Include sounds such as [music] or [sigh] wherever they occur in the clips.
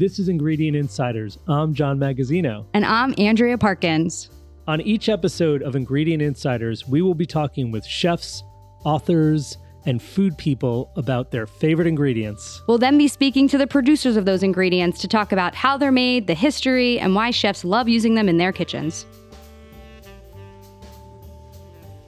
This is Ingredient Insiders. I'm John Magazzino. And I'm Andrea Parkins. On each episode of Ingredient Insiders, we will be talking with chefs, authors, and food people about their favorite ingredients. We'll then be speaking to the producers of those ingredients to talk about how they're made, the history, and why chefs love using them in their kitchens.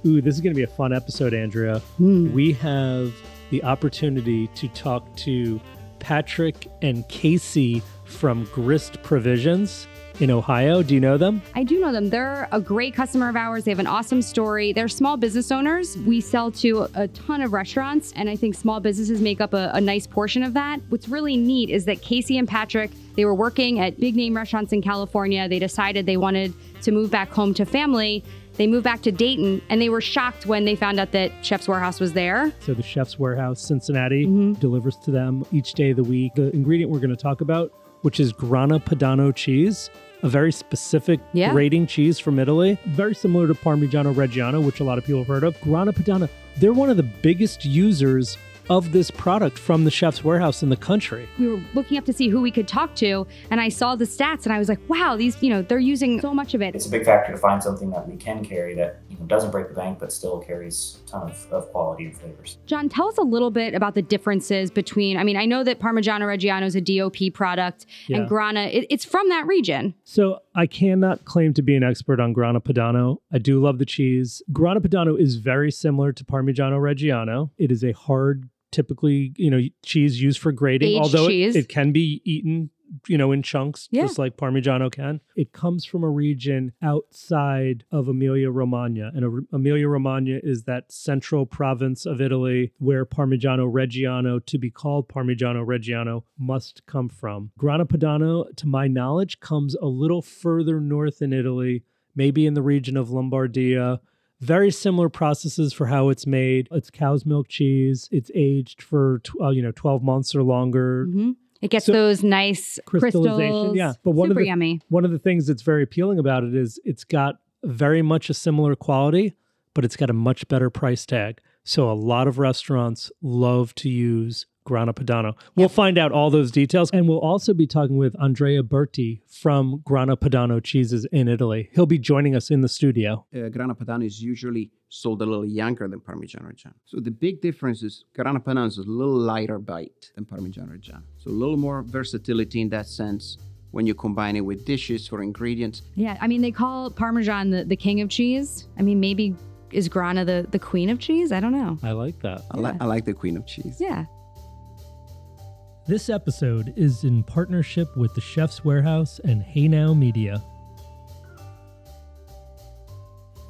Ooh, this is going to be a fun episode, Andrea. Mm. We have the opportunity to talk to Patrick and Casey from Grist Provisions in Ohio. Do you know them? I do know them. They're a great customer of ours. They have an awesome story. They're small business owners. We sell to a ton of restaurants, and I think small businesses make up a, a nice portion of that. What's really neat is that Casey and Patrick, they were working at big name restaurants in California. They decided they wanted to move back home to family. They moved back to Dayton and they were shocked when they found out that Chef's Warehouse was there. So the Chef's Warehouse Cincinnati Mhm. delivers to them each day of the week. The ingredient we're going to talk about, which is Grana Padano cheese, a very specific Yeah. grating cheese from Italy, very similar to Parmigiano Reggiano, which a lot of people have heard of. Grana Padano, they're one of the biggest users of this product from the Chef's Warehouse in the country. We were looking up to see who we could talk to and I saw the stats and I was like, wow, these, you know, they're using so much of it. it's a big factor to find something that we can carry that you know doesn't break the bank but still carries a ton of, of quality and flavors. John, tell us a little bit about the differences between, I mean, I know that Parmigiano Reggiano is a DOP product Yeah. and Grana, it, it's from that region. So I cannot claim to be an expert on Grana Padano. I do love the cheese. Grana Padano is very similar to Parmigiano Reggiano. It is a hard, typically, you know, cheese used for grating, Aged although it, it can be eaten, you know, in chunks, Yeah. just like Parmigiano can. It comes from a region outside of Emilia Romagna. And a- Emilia Romagna is that central province of Italy where Parmigiano Reggiano, to be called Parmigiano Reggiano, must come from. Grana Padano, to my knowledge, comes a little further north in Italy, maybe in the region of Lombardia. Very similar processes for how it's made. It's cow's milk cheese. It's aged for uh, you know 12 months or longer. Mhm. It gets So- those nice Crystallization, crystals. yeah. But one of the- yummy. One of the things that's very appealing about it is it's got very much a similar quality, but it's got a much better price tag. So a lot of restaurants love to use Grana Padano. We'll find out all those details. And we'll also be talking with Andrea Berti from Grana Padano Cheeses in Italy. He'll be joining us in the studio. uh, Grana Padano is usually sold a little younger than Parmigiano Reggiano. So the big difference is Grana Padano is a little lighter bite than Parmigiano Reggiano. So a little more versatility in that sense when you combine it with dishes or ingredients. Yeah, I mean, they call Parmesan the, the king of cheese. I mean, maybe is Grana the, the queen of cheese? I don't know. I like that. I, li- I like the queen of cheese. Yeah. This episode is in partnership with the Chef's Warehouse and Haynow Media.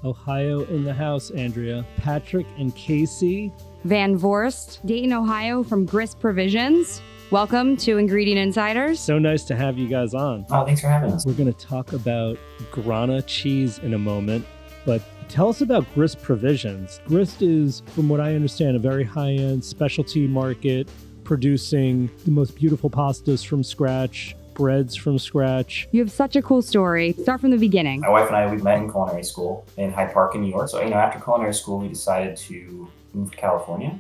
Ohio in the house, Andrea. Patrick and Casey. Van Voorhis, Dayton, Ohio from Grist Provisions. Welcome to Ingredient Insiders. So nice to have you guys on. Oh, thanks for having us. We're going to talk about Grana cheese in a moment, but tell us about Grist Provisions. Grist is, from what I understand, a very high end specialty market producing the most beautiful pastas from scratch, breads from scratch. You have such a cool story. Start from the beginning. My wife and I we met in culinary school in Hyde Park in New York. So you know after culinary school we decided to move to California.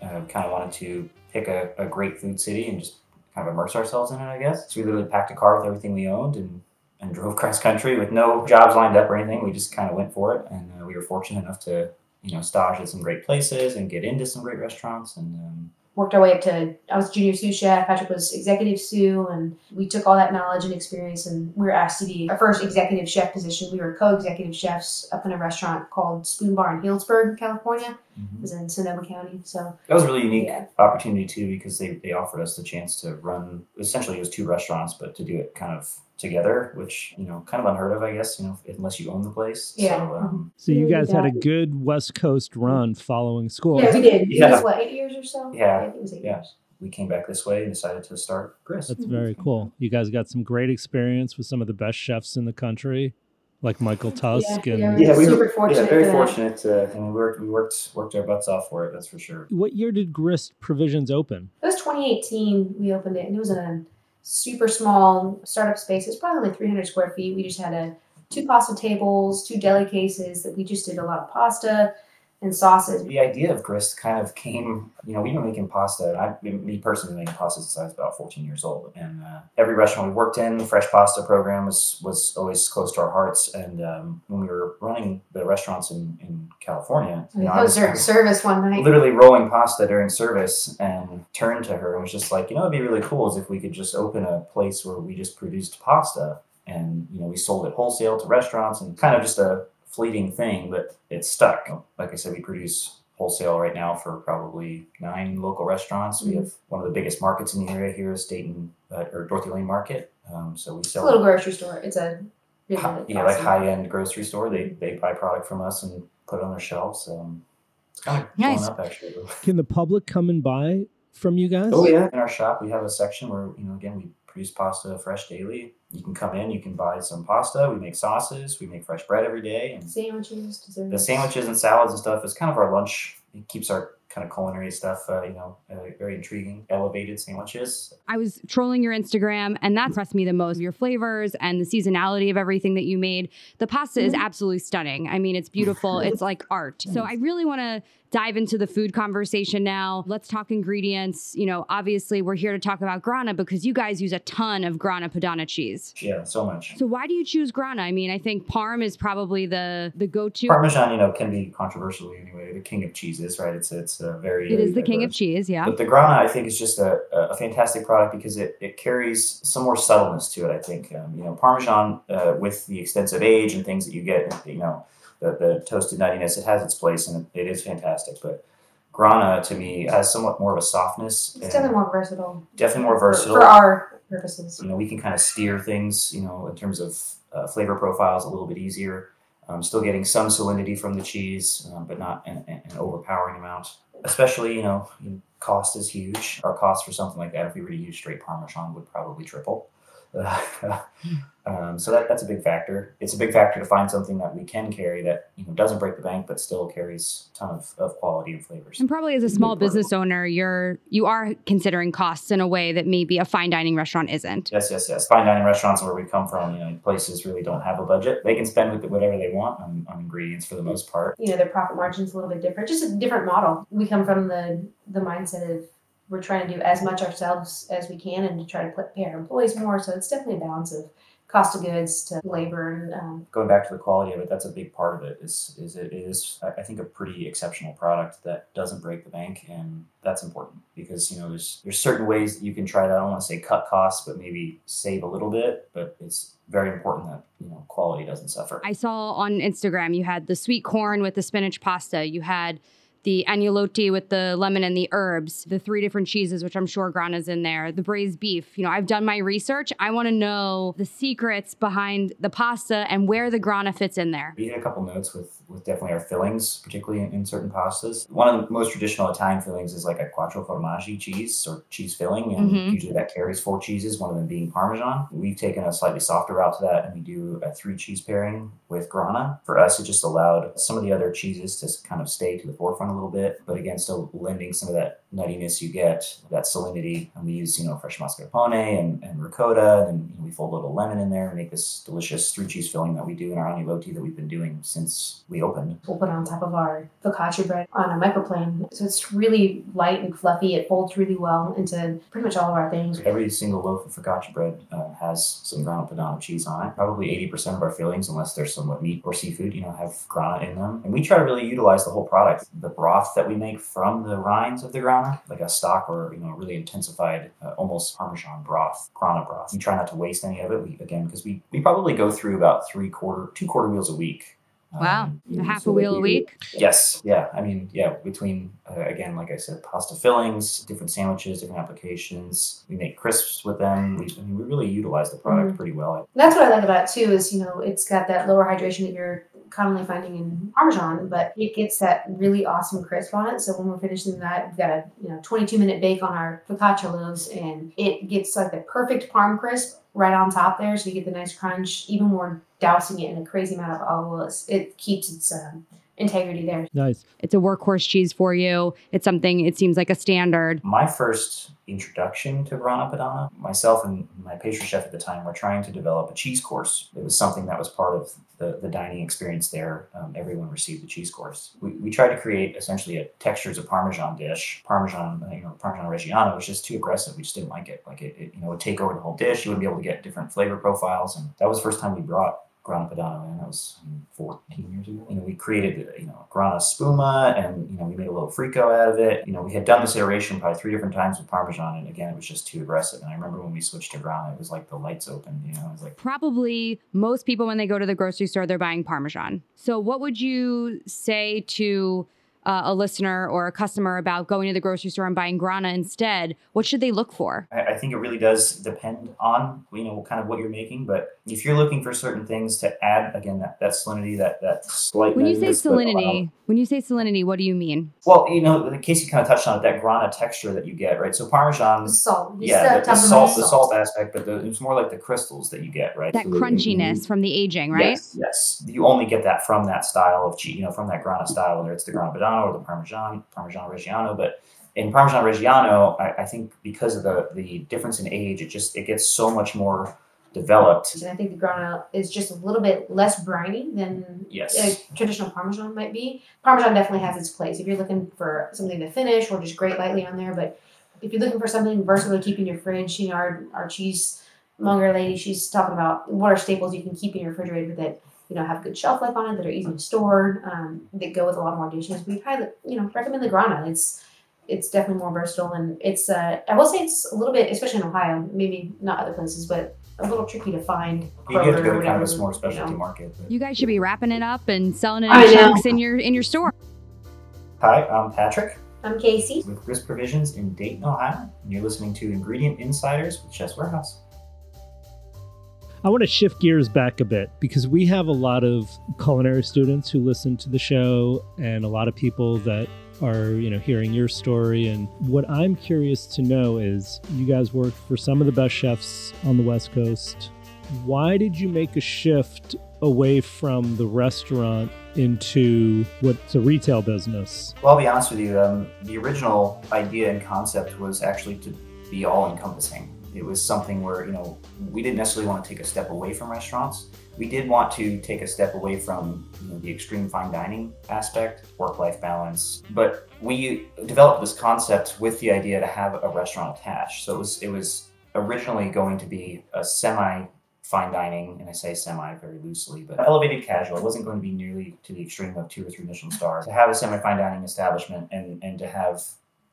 Uh, kind of wanted to pick a, a great food city and just kind of immerse ourselves in it, I guess. So we literally packed a car with everything we owned and and drove [laughs] cross country with no jobs lined up or anything. We just kind of went for it, and uh, we were fortunate enough to you know stage at some great places and get into some great restaurants and. Um, worked our way up to I was junior sous chef, Patrick was executive sous, and we took all that knowledge and experience and we were asked to be our first executive chef position. We were co-executive chefs up in a restaurant called Spoon Bar in Healdsburg, California. Mm-hmm. It was in Sonoma County. So That was a really unique Yeah. opportunity too because they, they offered us the chance to run essentially it was two restaurants but to do it kind of together which you know kind of unheard of I guess you know unless you own the place Yeah. so um, So you guys had a good West Coast run following school. yeah, we did. It Yeah. was what, eight years or so? Yeah. I think it was eight Yeah. years. we came back this way and decided to start Grist That's very cool. You guys got some great experience with some of the best chefs in the country, like Michael Tusk. yeah, and we- yeah we Super were fortunate yeah, very fortunate to, and we worked we worked worked our butts off for it that's for sure what year did Grist Provisions open? It was 2018. We opened it, and it was in a super small startup space. It's probably only 300 square feet. We just had a two pasta tables, two deli cases that we just did a lot of pasta, and sauces. The idea of grist kind of came, you know, we've been making pasta. I, me personally, making pasta since I was about 14 years old. And uh, every restaurant we worked in, the fresh pasta program was was always close to our hearts. And um, when we were running the restaurants in, in California, you know, I was, closed during service one night. literally rolling pasta during service and turned to her and was just like, you know, it'd be really cool is if we could just open a place where we just produced pasta and you know we sold it wholesale to restaurants and kind of just a fleeting thing, but it's stuck. Like I said, we produce wholesale right now for probably nine local restaurants. We have one of the biggest markets in the area here is Dayton uh, or Dorothy Lane Market. Um, so we sell It's a little grocery store. It's a really hi- yeah, like high end grocery store. They they buy product from us and put it on their shelves. Um, it's kind of Nice. up actually. [laughs] Can the public come and buy from you guys? Oh yeah. In our shop, we have a section where you know again we produce pasta fresh daily. You can come in, you can buy some pasta. We make sauces. We make fresh bread every day, and sandwiches, desserts. the sandwiches and salads and stuff is kind of our lunch. It keeps our kind of culinary stuff, uh, you know, uh, very intriguing. Elevated sandwiches. I was trolling your Instagram, and that impressed me the most. Your flavors and the seasonality of everything that you made. The pasta is absolutely stunning. I mean, it's beautiful. [laughs] it's like art. So I really want to dive into the food conversation now. Let's talk ingredients. You know, obviously, we're here to talk about grana because you guys use a ton of grana padano cheese. Yeah, so much. So why do you choose grana? I mean, I think parm is probably the the go-to. Parmesan, you know, can be controversial anyway. The king of cheeses, right? It's it's a very. It is very the king of cheese, yeah. But the Grana, I think, is just a, a fantastic product because it, it carries some more subtleness to it. I think, um, you know, Parmesan uh, with the extensive age and things that you get, you know, the, the toasted nuttiness, it has its place and it, it is fantastic. But Grana, to me, has somewhat more of a softness. It's definitely more versatile. definitely more for- versatile. for our purposes. you know, we can kind of steer things, you know, in terms of uh, flavor profiles a little bit easier. Um, still getting some salinity from the cheese, um, but not an an overpowering amount. Especially, you know, cost is huge. Our cost for something like that, if we were to use straight Parmesan, would probably triple. [laughs] um, so that, that's a big factor. It's a big factor to find something that we can carry that you know doesn't break the bank, but still carries a ton of, of quality and flavors. And probably as a small business owner, you're you are considering costs in a way that maybe a fine dining restaurant isn't. Yes, yes, yes. Fine dining restaurants where we come from, you know, places really don't have a budget. They can spend with whatever they want on, on ingredients for the most part. You know, their profit margin's a little bit different. Just a different model. We come from the the mindset of we're trying to do as much ourselves as we can and to try to pl- pay our employees more. So it's definitely a balance of cost of goods to labor and um, Going back to the quality of it, that's a big part of it. Is is it is I I think a pretty exceptional product that doesn't break the bank, and that's important because you know there's there's certain ways that you can try to I don't want to say cut costs, but maybe save a little bit. But it's very important that you know quality doesn't suffer. I saw on Instagram you had the sweet corn with the spinach pasta. You had the agnolotti with the lemon and the herbs, the three different cheeses, which I'm sure Grana's in there, the braised beef. You know, I've done my research. I want to know the secrets behind the pasta and where the Grana fits in there. We hit a couple notes with with definitely our fillings, particularly in, in certain pastas. One of the most traditional Italian fillings is like a quattro formaggi cheese or cheese filling, and Mhm. usually that carries four cheeses, one of them being Parmesan. We've taken a slightly softer route to that, and we do a three cheese pairing with Grana. For us, it just allowed some of the other cheeses to kind of stay to the forefront a little bit, but again, still lending some of that nuttiness you get, that salinity. And we use, you know, fresh mascarpone and, and ricotta, and you know, we fold a little lemon in there and make this delicious three cheese filling that we do in our agnolotti that we've been doing since we opened. we'll put it on top of our focaccia bread on a microplane. So it's really light and fluffy. It folds really well into pretty much all of our things. Every single loaf of focaccia bread uh, has some grana padano cheese on it. Probably 80% of our fillings, unless there's somewhat meat or seafood, you know, have grana in them. And we try to really utilize the whole product. The broth that we make from the rinds of the grana, like a stock or, you know, really intensified, uh, almost Parmesan broth, grana broth. We try not to waste any of it. We, again, because we, we probably go through about three quarter, two quarter wheels a week. Wow. Um, A half so a that wheel a week. Yes, yeah. I mean, yeah. Between uh, again, like I said, pasta fillings, different sandwiches, different applications. We make crisps with them. We, I mean, we really utilize the product pretty well. That's what I like about it too. Is you know it's got that lower hydration that you're commonly finding in Parmesan, but it gets that really awesome crisp on it. So when we're finishing that, we've got a you know 22 minute bake on our focaccia loaves, and it gets like the perfect parm crisp right on top there. So you get the nice crunch, even more dousing it in a crazy amount of olive oil. It keeps its um, integrity there. Nice. It's a workhorse cheese for you. It's something, it seems like a standard. My first introduction to Grana Padano, myself and my pastry chef at the time were trying to develop a cheese course. It was something that was part of the, the dining experience there. Um, everyone received the cheese course. We, we tried to create essentially a textures of Parmesan dish. Parmesan, you know, Parmesan Reggiano was just too aggressive. We just didn't like it. Like it, it you know, would take over the whole dish. You wouldn't be able to get different flavor profiles. And that was the first time we brought Grana Padano, and that was 14 years ago. You know, we created, you know, Grana Spuma, and, you know, we made a little frico out of it. You know, we had done this iteration probably three different times with Parmesan, and again, it was just too aggressive. And I remember when we switched to Grana, it was like the lights opened, you know, it was like. Probably most people, when they go to the grocery store, they're buying Parmesan. So, what would you say to uh, a listener or a customer about going to the grocery store and buying Grana instead, what should they look for? I, I think it really does depend on you know kind of what you're making, but if you're looking for certain things to add, again that that salinity, that that slight. When you say nuttiness, but salinity, when you say salinity, what do you mean? well, you know, the Casey kind of touched on it, that grana texture that you get, right? So Parmesan, salt. You yeah, the, the talk salt, the salt aspect, but the, it's more like the crystals that you get, right? That So the- crunchiness mm-hmm. from the aging, right? Yes, yes. You only get that from that style of cheese, you know, from that Grana style, whether it's the Grana Padano or the Parmesan, Parmesan Reggiano. But in Parmesan Reggiano, I, I think because of the the difference in age, it just it gets so much more developed. And I think the grana is just a little bit less briny than Yes. a traditional Parmesan might be. Parmesan definitely has its place if you're looking for something to finish or just grate lightly on there. But if you're looking for something versatile to keep in your fridge, you know, our, our cheese monger lady, she's talking about what are staples you can keep in your refrigerator that you know have good shelf life on it, that are easy to store, um, that go with a lot more dishes. We probably you know recommend the grana. It's it's definitely more versatile and it's uh, I will say it's a little bit, especially in Ohio, maybe not other places, but a little tricky to find. You have to go or to kind of a whatever, small you specialty know. market. But. You guys should be wrapping it up and selling it in chunks in your in your store. Hi, I'm Patrick I'm Casey. with Grist Provisions in Dayton, Ohio, and you're listening to Ingredient Insiders with Chef's Warehouse. I want to shift gears back a bit because we have a lot of culinary students who listen to the show and a lot of people that are, you know, hearing your story. And what I'm curious to know is you guys work for some of the best chefs on the West Coast. Why did you make a shift away from the restaurant into what's a retail business? Well, I'll be honest with you. Um, the original idea and concept was actually to be all-encompassing. It was something where you know we didn't necessarily want to take a step away from restaurants. We did want to take a step away from you know, the extreme fine dining aspect, work-life balance. But we developed this concept with the idea to have a restaurant attached. So it was it was originally going to be a semi fine dining, and I say semi very loosely, but elevated casual. It wasn't going to be nearly to the extreme of two or three Michelin stars. To have a semi fine dining establishment and, and to have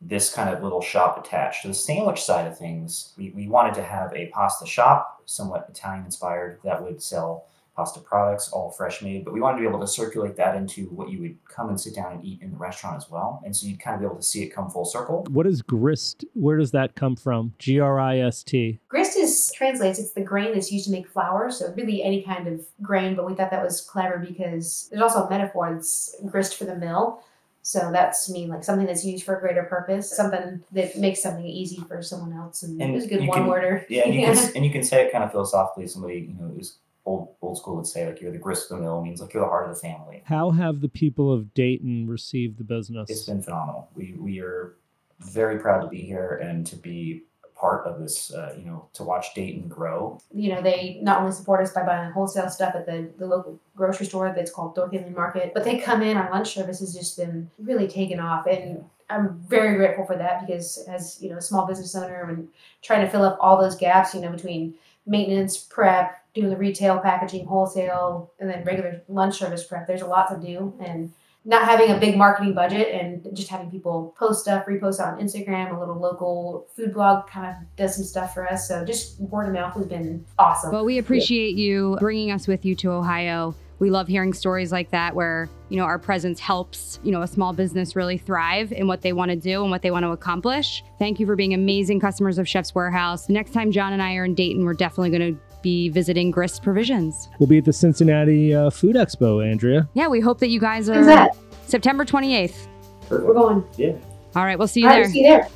this kind of little shop attached. To the sandwich side of things, we, we wanted to have a pasta shop, somewhat Italian inspired, that would sell pasta products, all fresh made, but we wanted to be able to circulate that into what you would come and sit down and eat in the restaurant as well. And so you'd kind of be able to see it come full circle. What is grist? Where does that come from? G R I S T. Grist is translates. It's the grain that's used to make flour. So really any kind of grain. But we thought that was clever because there's also a metaphor. It's grist for the mill. So that's to mean like something that's used for a greater purpose, something that makes something easy for someone else, and, And it was a good one worder. Yeah, and you can [laughs] and you can say it kind of philosophically. Somebody you know who's old old school would say like you're the grist of the mill means like you're the heart of the family. How have the people of Dayton received the business? It's been phenomenal. We we are very proud to be here and to be a part of this. Uh, you know, to watch Dayton grow. you know, they not only support us by buying wholesale stuff at the, the local grocery store that's called Lane Market, but they come in. Our lunch service has just been really taken off, and I'm very grateful for that because as you know, a small business owner and trying to fill up all those gaps, you know, between maintenance, prep, doing the retail packaging, wholesale, and then regular lunch service prep. There's a lot to do, and not having a big marketing budget and just having people post stuff, repost on Instagram, a little local food blog kind of does some stuff for us. So just word of mouth has been awesome. Well, we appreciate you bringing us with you to Ohio. We love hearing stories like that where, you know, our presence helps, you know, a small business really thrive in what they want to do and what they want to accomplish. Thank you for being amazing customers of Chef's Warehouse. Next time John and I are in Dayton, we're definitely going to be visiting Grist Provisions. We'll be at the Cincinnati uh, Food Expo, Andrea. Yeah, we hope that you guys When's are that? September 28th. We're going. Yeah. All right, we'll see you All right, there. see you there.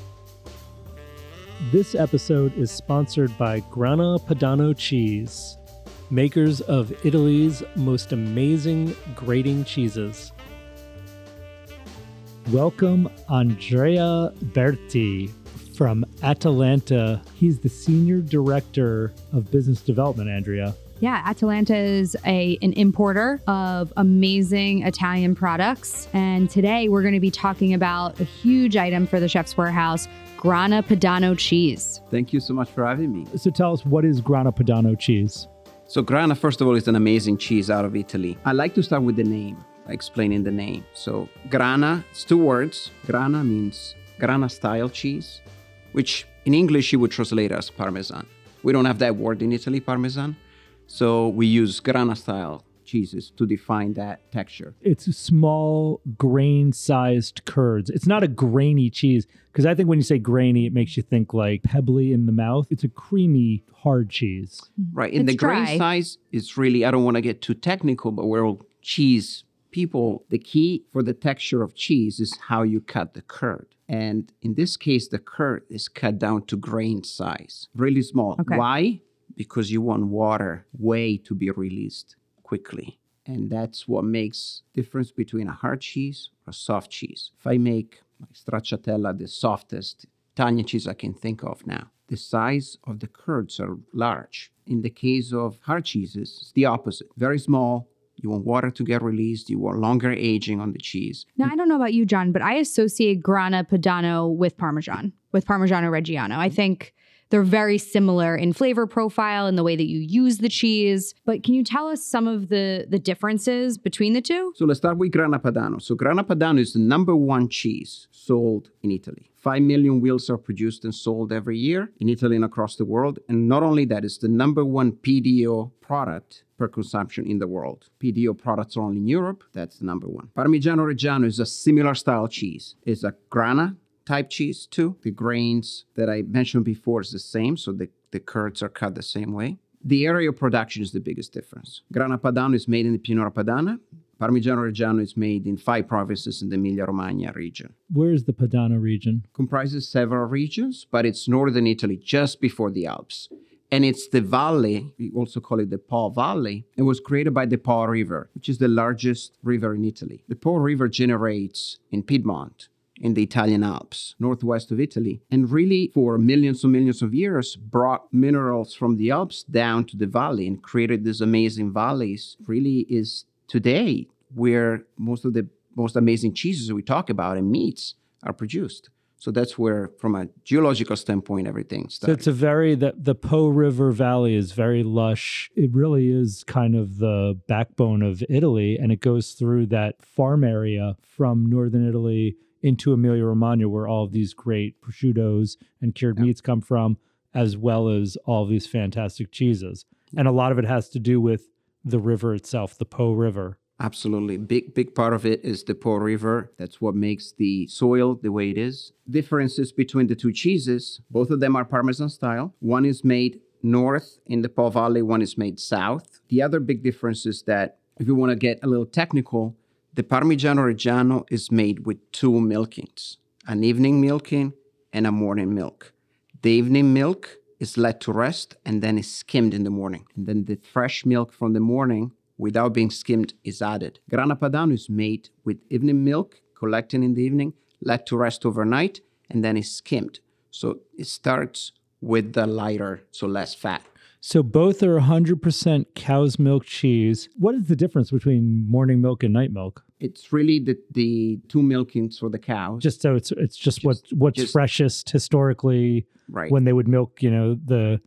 This episode is sponsored by Grana Padano Cheese, makers of Italy's most amazing grating cheeses. Welcome, Andrea Berti from Atalanta. He's the Senior Director of Business Development, Andrea. Yeah, Atalanta is a an importer of amazing Italian products, and today we're going to be talking about a huge item for the Chef's Warehouse, Grana Padano cheese. Thank you so much for having me. So tell us, what is Grana Padano cheese? So Grana, first of all, is an amazing cheese out of Italy. I like to start with the name, explaining the name. So Grana, it's two words. Grana means Grana style cheese, which in English you would translate as Parmesan. We don't have that word in Italy, Parmesan. So we use grana style cheeses to define that texture. It's small grain sized curds. It's not a grainy cheese because I think when you say grainy, it makes you think like pebbly in the mouth. It's a creamy, hard cheese. Right. In It's the grain size, it's really, I don't want to get too technical, but we're all cheese people. The key for the texture of cheese is how you cut the curd. And in this case, the curd is cut down to grain size, really small. Okay. Why? Because you want water whey to be released quickly. And that's what makes difference between a hard cheese or a soft cheese. If I make my stracciatella the softest Italian cheese I can think of now, the size of the curds are large. In the case of hard cheeses, it's the opposite. Very small. You want water to get released. You want longer aging on the cheese. Now, I don't know about you, John, but I associate Grana Padano with Parmesan, with Parmigiano Reggiano. I think they're very similar in flavor profile and the way that you use the cheese. But can you tell us some of the the differences between the two? So let's start with Grana Padano. So Grana Padano is the number one cheese sold in Italy. Five million wheels are produced and sold every year in Italy and across the world. And not only that, it's the number one PDO product per consumption in the world. PDO products only in Europe. That's the number one. Parmigiano Reggiano is a similar style cheese. It's a grana type cheese too. The grains that I mentioned before is the same, so the, the curds are cut the same way. The area of production is the biggest difference. Grana Padano is made in the Pianura Padana. Parmigiano Reggiano is made in five provinces in the Emilia-Romagna region. Where is the Padano region? Comprises several regions, but it's northern Italy, just before the Alps. And it's the valley, we also call it the Po Valley. It was created by the Po River, which is the largest river in Italy. The Po River generates in Piedmont, in the Italian Alps, northwest of Italy, and really for millions and millions of years brought minerals from the Alps down to the valley and created these amazing valleys. Really is today where most of the most amazing cheeses we talk about and meats are produced. So that's where, from a geological standpoint, everything starts. So it's a very that the Po River Valley is very lush. It really is kind of the backbone of Italy, and it goes through that farm area from northern Italy into Emilia Romagna, where all of these great prosciuttos and cured Yeah. meats come from, as well as all these fantastic cheeses. And a lot of it has to do with the river itself, the Po River. Absolutely. Big, big part of it is the Po River. That's what makes the soil the way it is. Differences between the two cheeses, both of them are Parmesan style. One is made north in the Po Valley, one is made south. The other big difference is that if you want to get a little technical, the Parmigiano Reggiano is made with two milkings an evening milking and a morning milk. The evening milk is let to rest and then is skimmed in the morning. And then the fresh milk from the morning, without being skimmed, is added. Grana Padano is made with evening milk, collected in the evening, let to rest overnight, and then is skimmed. So it starts with the lighter, so less fat. So both are 100% cow's milk cheese. What is the difference between morning milk and night milk? It's really the, the two milkings for the cows. Just so it's it's just, what what's just- freshest historically right. when they would milk, you know, the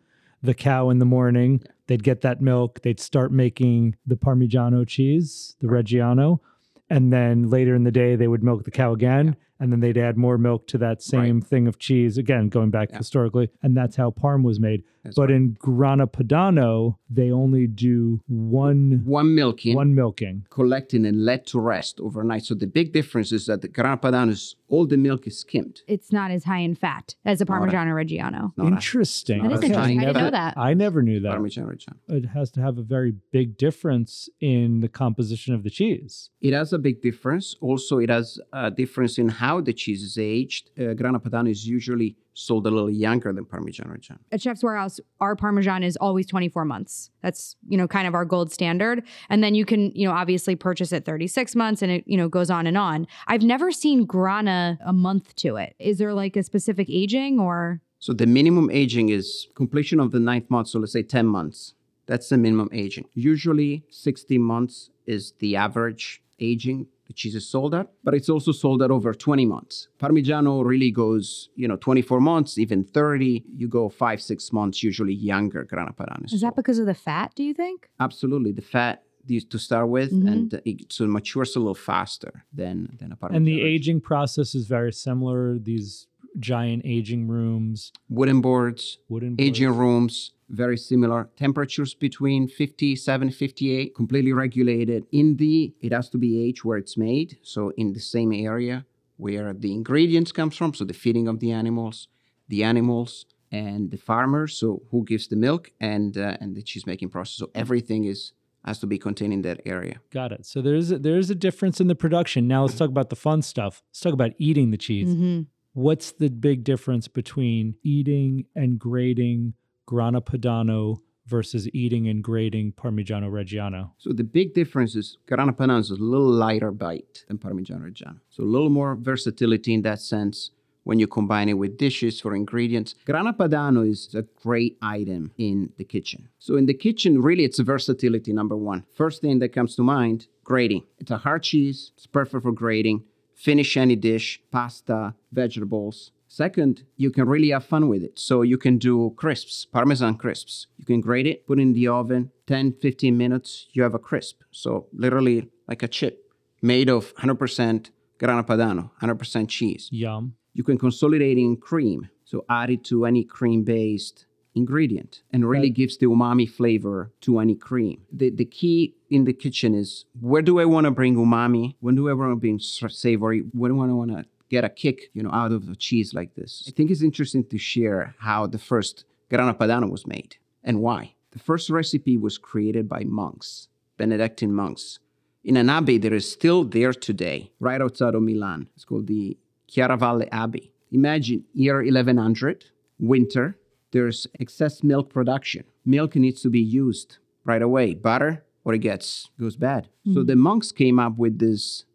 the cow in the morning. They'd get that milk. They'd start making the Parmigiano cheese, the Reggiano, and then later in the day they would milk the cow again, and then they'd add more milk to that same thing of cheese again, going back Yeah. historically, and that's how Parm was made. That's but right. in Grana Padano, they only do one one milking. one milking. collecting and let to rest overnight. So the big difference is that the Grana Padano is all the milk is skimmed. It's not as high in fat as a Parmigiano Reggiano. Not Interesting. That is interesting. I tiny didn't know that. I never knew that. Parmigiano Reggiano. It has to have a very big difference in the composition of the cheese. It has a big difference. Also, it has a difference in how the cheese is aged, uh, Grana Padano is usually sold a little younger than Parmigiano Reggiano. At Chef's Warehouse, our Parmesan is always 24 months. That's, you know, kind of our gold standard. And then you can, you know, obviously purchase it 36 months and it, you know, goes on and on. I've never seen Grana a month to it. Is there like a specific aging or? So the minimum aging is completion of the ninth month. So let's say 10 months. That's the minimum aging. Usually 60 months is the average aging the cheese is sold at, but it's also sold at over 20 months. Parmigiano really goes, you know, 24 months, even 30. You go five, six months, usually younger Grana Padano. Is that because of the fat, do you think? Absolutely. The fat to start with, Mhm. and it so it matures a little faster than, than a Parmigiano. And the aging process is very similar. These giant aging rooms, Wooden boards, wooden boards. aging rooms very similar temperatures between 57 58 completely regulated in the it has to be aged where it's made so in the same area where the ingredients comes from so the feeding of the animals the animals and the farmers so who gives the milk and uh, and the cheese making process so everything is has to be contained in that area Got it. So there's a, there's a difference in the production. Now let's talk about the fun stuff. Let's talk about eating the cheese. Mm-hmm. What's the big difference between eating and grading Grana Padano versus eating and grading Parmigiano Reggiano? So the big difference is Grana Padano is a little lighter bite than Parmigiano Reggiano. So a little more versatility in that sense when you combine it with dishes or ingredients. Grana Padano is a great item in the kitchen. So in the kitchen, really, it's versatility number one. First thing that comes to mind, grating. It's a hard cheese. It's perfect for grating. Finish any dish, pasta, vegetables. Second, you can really have fun with it. So you can do crisps, Parmesan crisps. You can grate it, put it in the oven, 10, 15 minutes, you have a crisp. So literally like a chip made of 100% Grana Padano, 100% cheese. Yum. You can consolidate in cream. So add it to any cream-based ingredient and really Right. gives the umami flavor to any cream. The, the key in the kitchen is where do I want to bring umami? When do I want to bring savory? When do I want to get a kick, you know, out of a cheese like this? I think it's interesting to share how the first Grana Padano was made and why. The first recipe was created by monks, Benedictine monks, in an abbey that is still there today, right outside of Milan. It's called the Chiaravalle Abbey. Imagine year 1100, winter, there's excess milk production. Milk needs to be used right away, butter, or it gets goes bad. So mm-hmm. the monks came up with this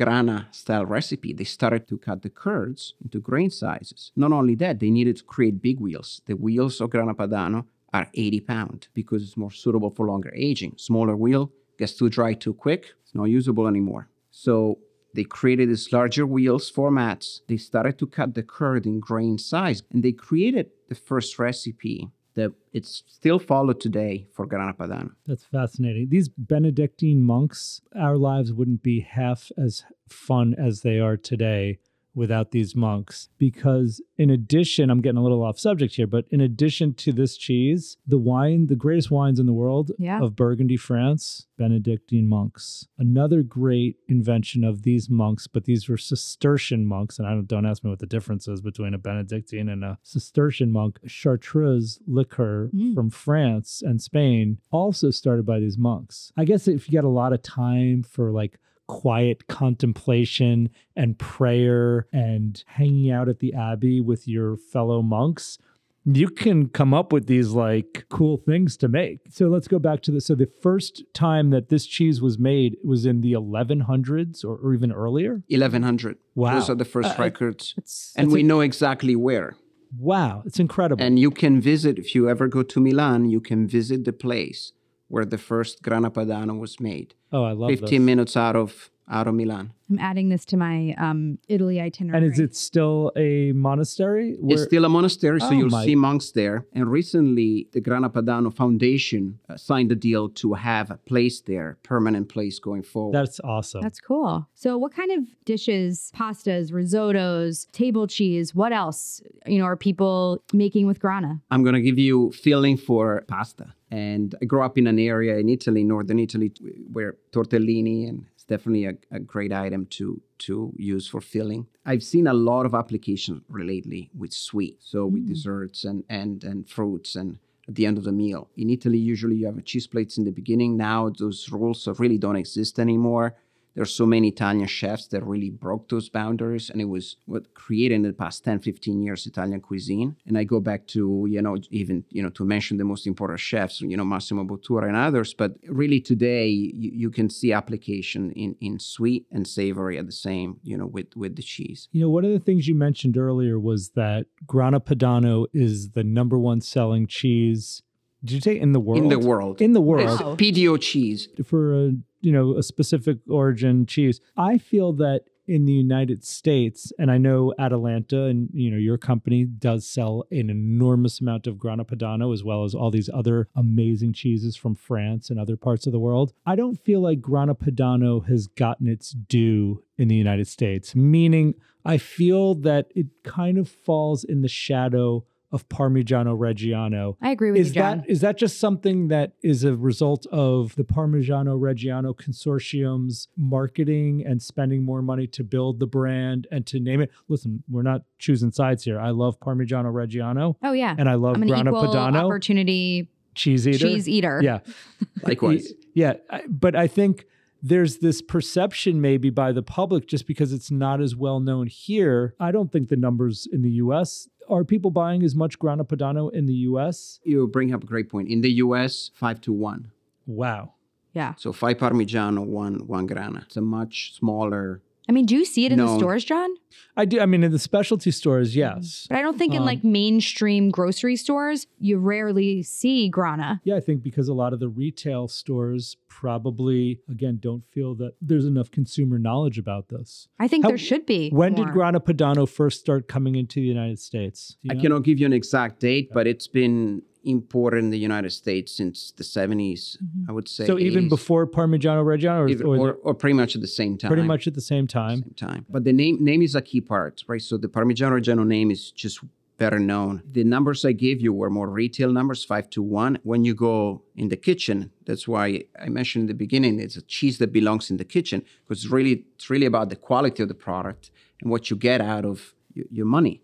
grana style recipe. They started to cut the curds into grain sizes. Not only that, they needed to create big wheels. The wheels of grana padano are 80 pound because it's more suitable for longer aging. Smaller wheel gets too dry too quick, it's not usable anymore. So they created these larger wheels formats. They started to cut the curd in grain size, and they created the first recipe that it's still followed today for Grana Padano. That's fascinating. These Benedictine monks, our lives wouldn't be half as fun as they are today without these monks. Because, in addition, I'm getting a little off subject here, but in addition to this cheese, the wine, the greatest wines in the world Yeah. of Burgundy, France, Benedictine monks. Another great invention of these monks, but these were Cistercian monks. And I don't, don't ask me what the difference is between a Benedictine and a Cistercian monk. Chartreuse liquor Mm. from France and Spain, also started by these monks. I guess if you got a lot of time for like quiet contemplation and prayer and hanging out at the abbey with your fellow monks, you can come up with these like cool things to make. So let's go back to the so the first time that this cheese was made was in the 1100s or, or even earlier. 1100. Wow. Those are the first Uh, records. It's and that's we a- know exactly where. Wow, it's incredible. And you can visit, if you ever go to Milan, you can visit the place where the first Grana Padano was made. oh, I love 15 this. minutes out of out of Milan. I'm adding this to my um, Italy itinerary. And is it still a monastery? It's still a monastery, so Oh you'll my- see monks there. And recently, the Grana Padano Foundation uh, signed a deal to have a place there, permanent place going forward. That's awesome. That's cool. So, what kind of dishes, pastas, risottos, table cheese, what else, you know, are people making with grana? I'm going to give you feeling for pasta. And I grew up in an area in Italy, northern Italy, where tortellini and it's definitely a, a great item to to use for filling. I've seen a lot of applications lately with sweet, so with mm. desserts and and and fruits and at the end of the meal. In Italy, usually you have a cheese plates in the beginning. Now those rules really don't exist anymore. There's so many Italian chefs that really broke those boundaries, and it was what created in the past 10, 15 years Italian cuisine. And I go back to, you know, even, you know, to mention the most important chefs, you know, Massimo Bottura and others. But really today, you, you can see application in, in sweet and savory at the same, you know, with, with the cheese. You know, one of the things you mentioned earlier was that Grana Padano is the number one selling cheese. Did you say in the world? In the world. In the world. Wow. PDO cheese. for a you know a specific origin cheese. I feel that in the United States, and I know Atalanta and you know your company does sell an enormous amount of Grana Padano as well as all these other amazing cheeses from France and other parts of the world. I don't feel like Grana Padano has gotten its due in the United States, meaning I feel that it kind of falls in the shadow of Parmigiano Reggiano I agree with is you, John. that is that just something that is a result of the Parmigiano Reggiano consortium's marketing and spending more money to build the brand and to name it? Listen, we're not choosing sides here. I love Parmigiano Reggiano oh yeah, and I love I'm an Grana equal Padano opportunity cheese eater. cheese eater. Yeah, [laughs] Likewise. yeah, but I think there's this perception maybe by the public just because it's not as well known here. I don't think the numbers in the US are people buying as much Grana Padano in the US? You bring up a great point. In the US, five to one. Wow. yeah. So five Parmigiano, one one Grana. It's a much smaller. I mean, do you see it in the stores, John? I do. I mean, in the specialty stores, yes. But I don't think in Um, like mainstream grocery stores you rarely see grana. Yeah, I think because a lot of the retail stores probably, again, don't feel that there's enough consumer knowledge about this. I think How- there should be. When more. did Grana Padano first start coming into the United States? Do you I cannot give you an exact date, but it's been imported in the United States since the 70s. Mm-hmm. I would say. So even before Parmigiano Reggiano, or, even- or or, or pretty much at the same time. pretty much at the same time? same time. But the name name is a key part, right? So the Parmigiano Reggiano name is just better known. The numbers I gave you were more retail numbers, five to one. When you go in the kitchen, that's why I mentioned in the beginning, it's a cheese that belongs in the kitchen because it's really it's really about the quality of the product and what you get out of your money.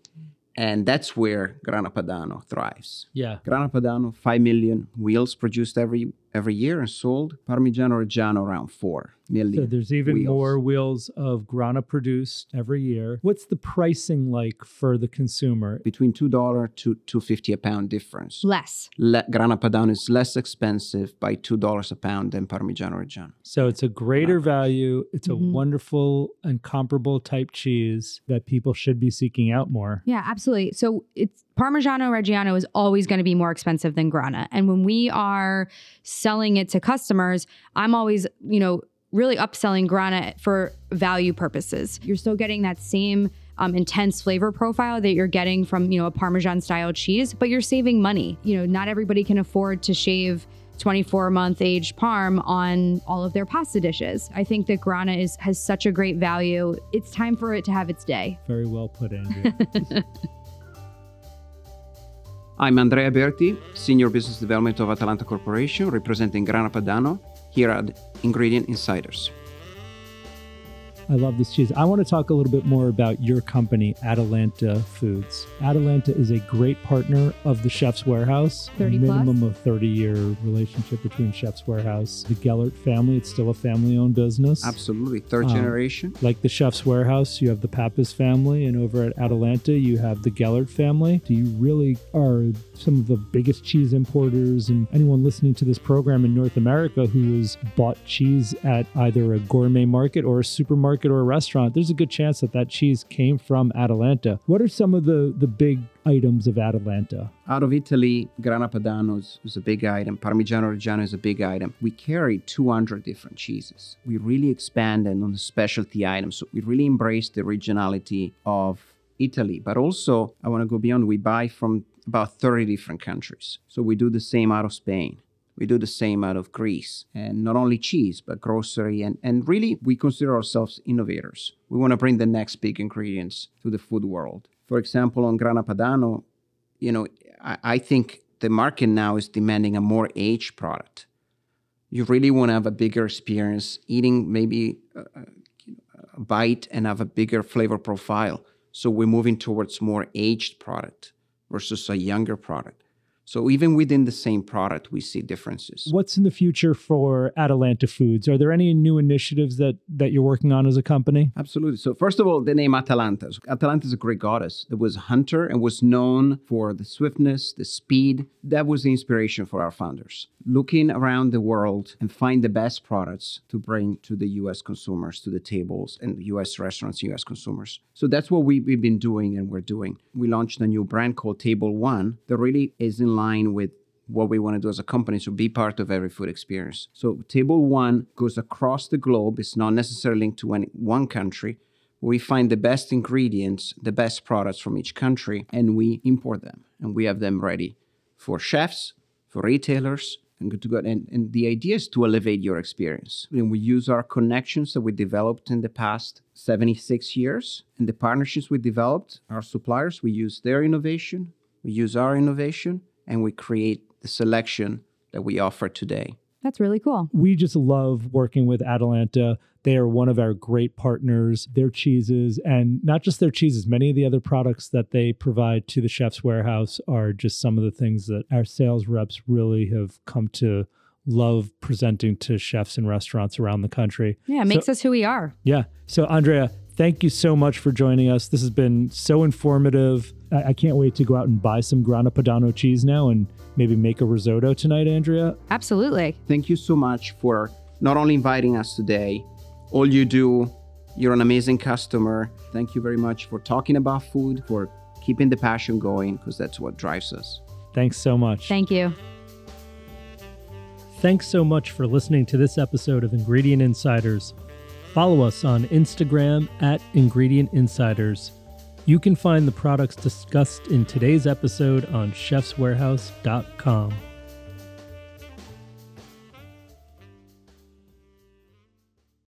And that's where Grana Padano thrives. Yeah. Grana Padano, 5 million wheels produced every every year and sold. Parmigiano Reggiano, around 4 million. So there's even wheels. more wheels of Grana produced every year. What's the pricing like for the consumer? Between $2 to 250 a pound difference. less? Le- Grana Padano is less expensive by $2 a pound than Parmigiano Reggiano. So it's a greater value. It's a Mhm. wonderful and comparable type cheese that people should be seeking out more. Yeah, absolutely. So it's Parmigiano Reggiano is always going to be more expensive than Grana. And when we are selling it to customers, I'm always, you know, really upselling Grana for value purposes. You're still getting that same um, intense flavor profile that you're getting from, you know, a Parmesan style cheese, but you're saving money. You know, not everybody can afford to shave 24 month aged parm on all of their pasta dishes. I think that Grana is has such a great value. It's time for it to have its day. Very well put, Andrew. [laughs] I'm Andrea Berti, Senior Business Development of Atalanta Corporation, representing Grana Padano here at Ingredient Insiders. I love this cheese. I want to talk a little bit more about your company, Atalanta Foods. Atalanta is a great partner of the Chef's Warehouse. 30 plus? minimum of 30 year relationship between Chef's Warehouse, the Gellert family. It's still a family owned business. Absolutely. Third Um, generation. Like the Chef's Warehouse, you have the Pappas family, and over at Atalanta, you have the Gellert family. Do you really are some of the biggest cheese importers? And anyone listening to this program in North America who has bought cheese at either a gourmet market or a supermarket or a restaurant, there's a good chance that that cheese came from Atalanta. What are some of the, the big items of Atalanta? Out of Italy, Grana Padano is, is a big item. Parmigiano Reggiano is a big item. We carry 200 different cheeses. We really expanded on the specialty items. So we really embrace the regionality of Italy. But also, I want to go beyond. We buy from about 30 different countries. So we do the same out of Spain. We do the same out of Greece. And not only cheese, but grocery. And, and really, we consider ourselves innovators. We want to bring the next big ingredients to the food world. For example, on Grana Padano, you know, I, I think the market now is demanding a more aged product. You really want to have a bigger experience eating maybe a, a bite and have a bigger flavor profile. So we're moving towards more aged product versus a younger product. So even within the same product, we see differences. What's in the future for Atalanta Foods? Are there any new initiatives that that you're working on as a company? Absolutely. So first of all, the name Atalanta. Atalanta is a Greek goddess that was a hunter and was known for the swiftness, the speed. That was the inspiration for our founders. Looking around the world and find the best products to bring to the US consumers, to the tables and US restaurants, US consumers. So that's what we, we've been doing and we're doing. We launched a new brand called Table One that really is in line with what we want to do as a company so be part of every food experience. So Table One goes across the globe. It's not necessarily linked to any one country. We find the best ingredients, the best products from each country, and we import them. And we have them ready for chefs, for retailers, and good to go. And, and the idea is to elevate your experience. And we use our connections that we developed in the past 76 years and the partnerships we developed, our suppliers, we use their innovation, we use our innovation, and we create the selection that we offer today. That's really cool. We just love working with Atalanta. They are one of our great partners. Their cheeses, and not just their cheeses, many of the other products that they provide to the chef's warehouse are just some of the things that our sales reps really have come to love presenting to chefs and restaurants around the country. Yeah, it makes so, us who we are. Yeah. So, Andrea, thank you so much for joining us. This has been so informative. I, I can't wait to go out and buy some Grana Padano cheese now and maybe make a risotto tonight, Andrea. Absolutely. Thank you so much for not only inviting us today, all you do, you're an amazing customer. Thank you very much for talking about food, for keeping the passion going, because that's what drives us. Thanks so much. Thank you. Thanks so much for listening to this episode of Ingredient Insiders. Follow us on Instagram at Ingredient Insiders. You can find the products discussed in today's episode on chefswarehouse.com.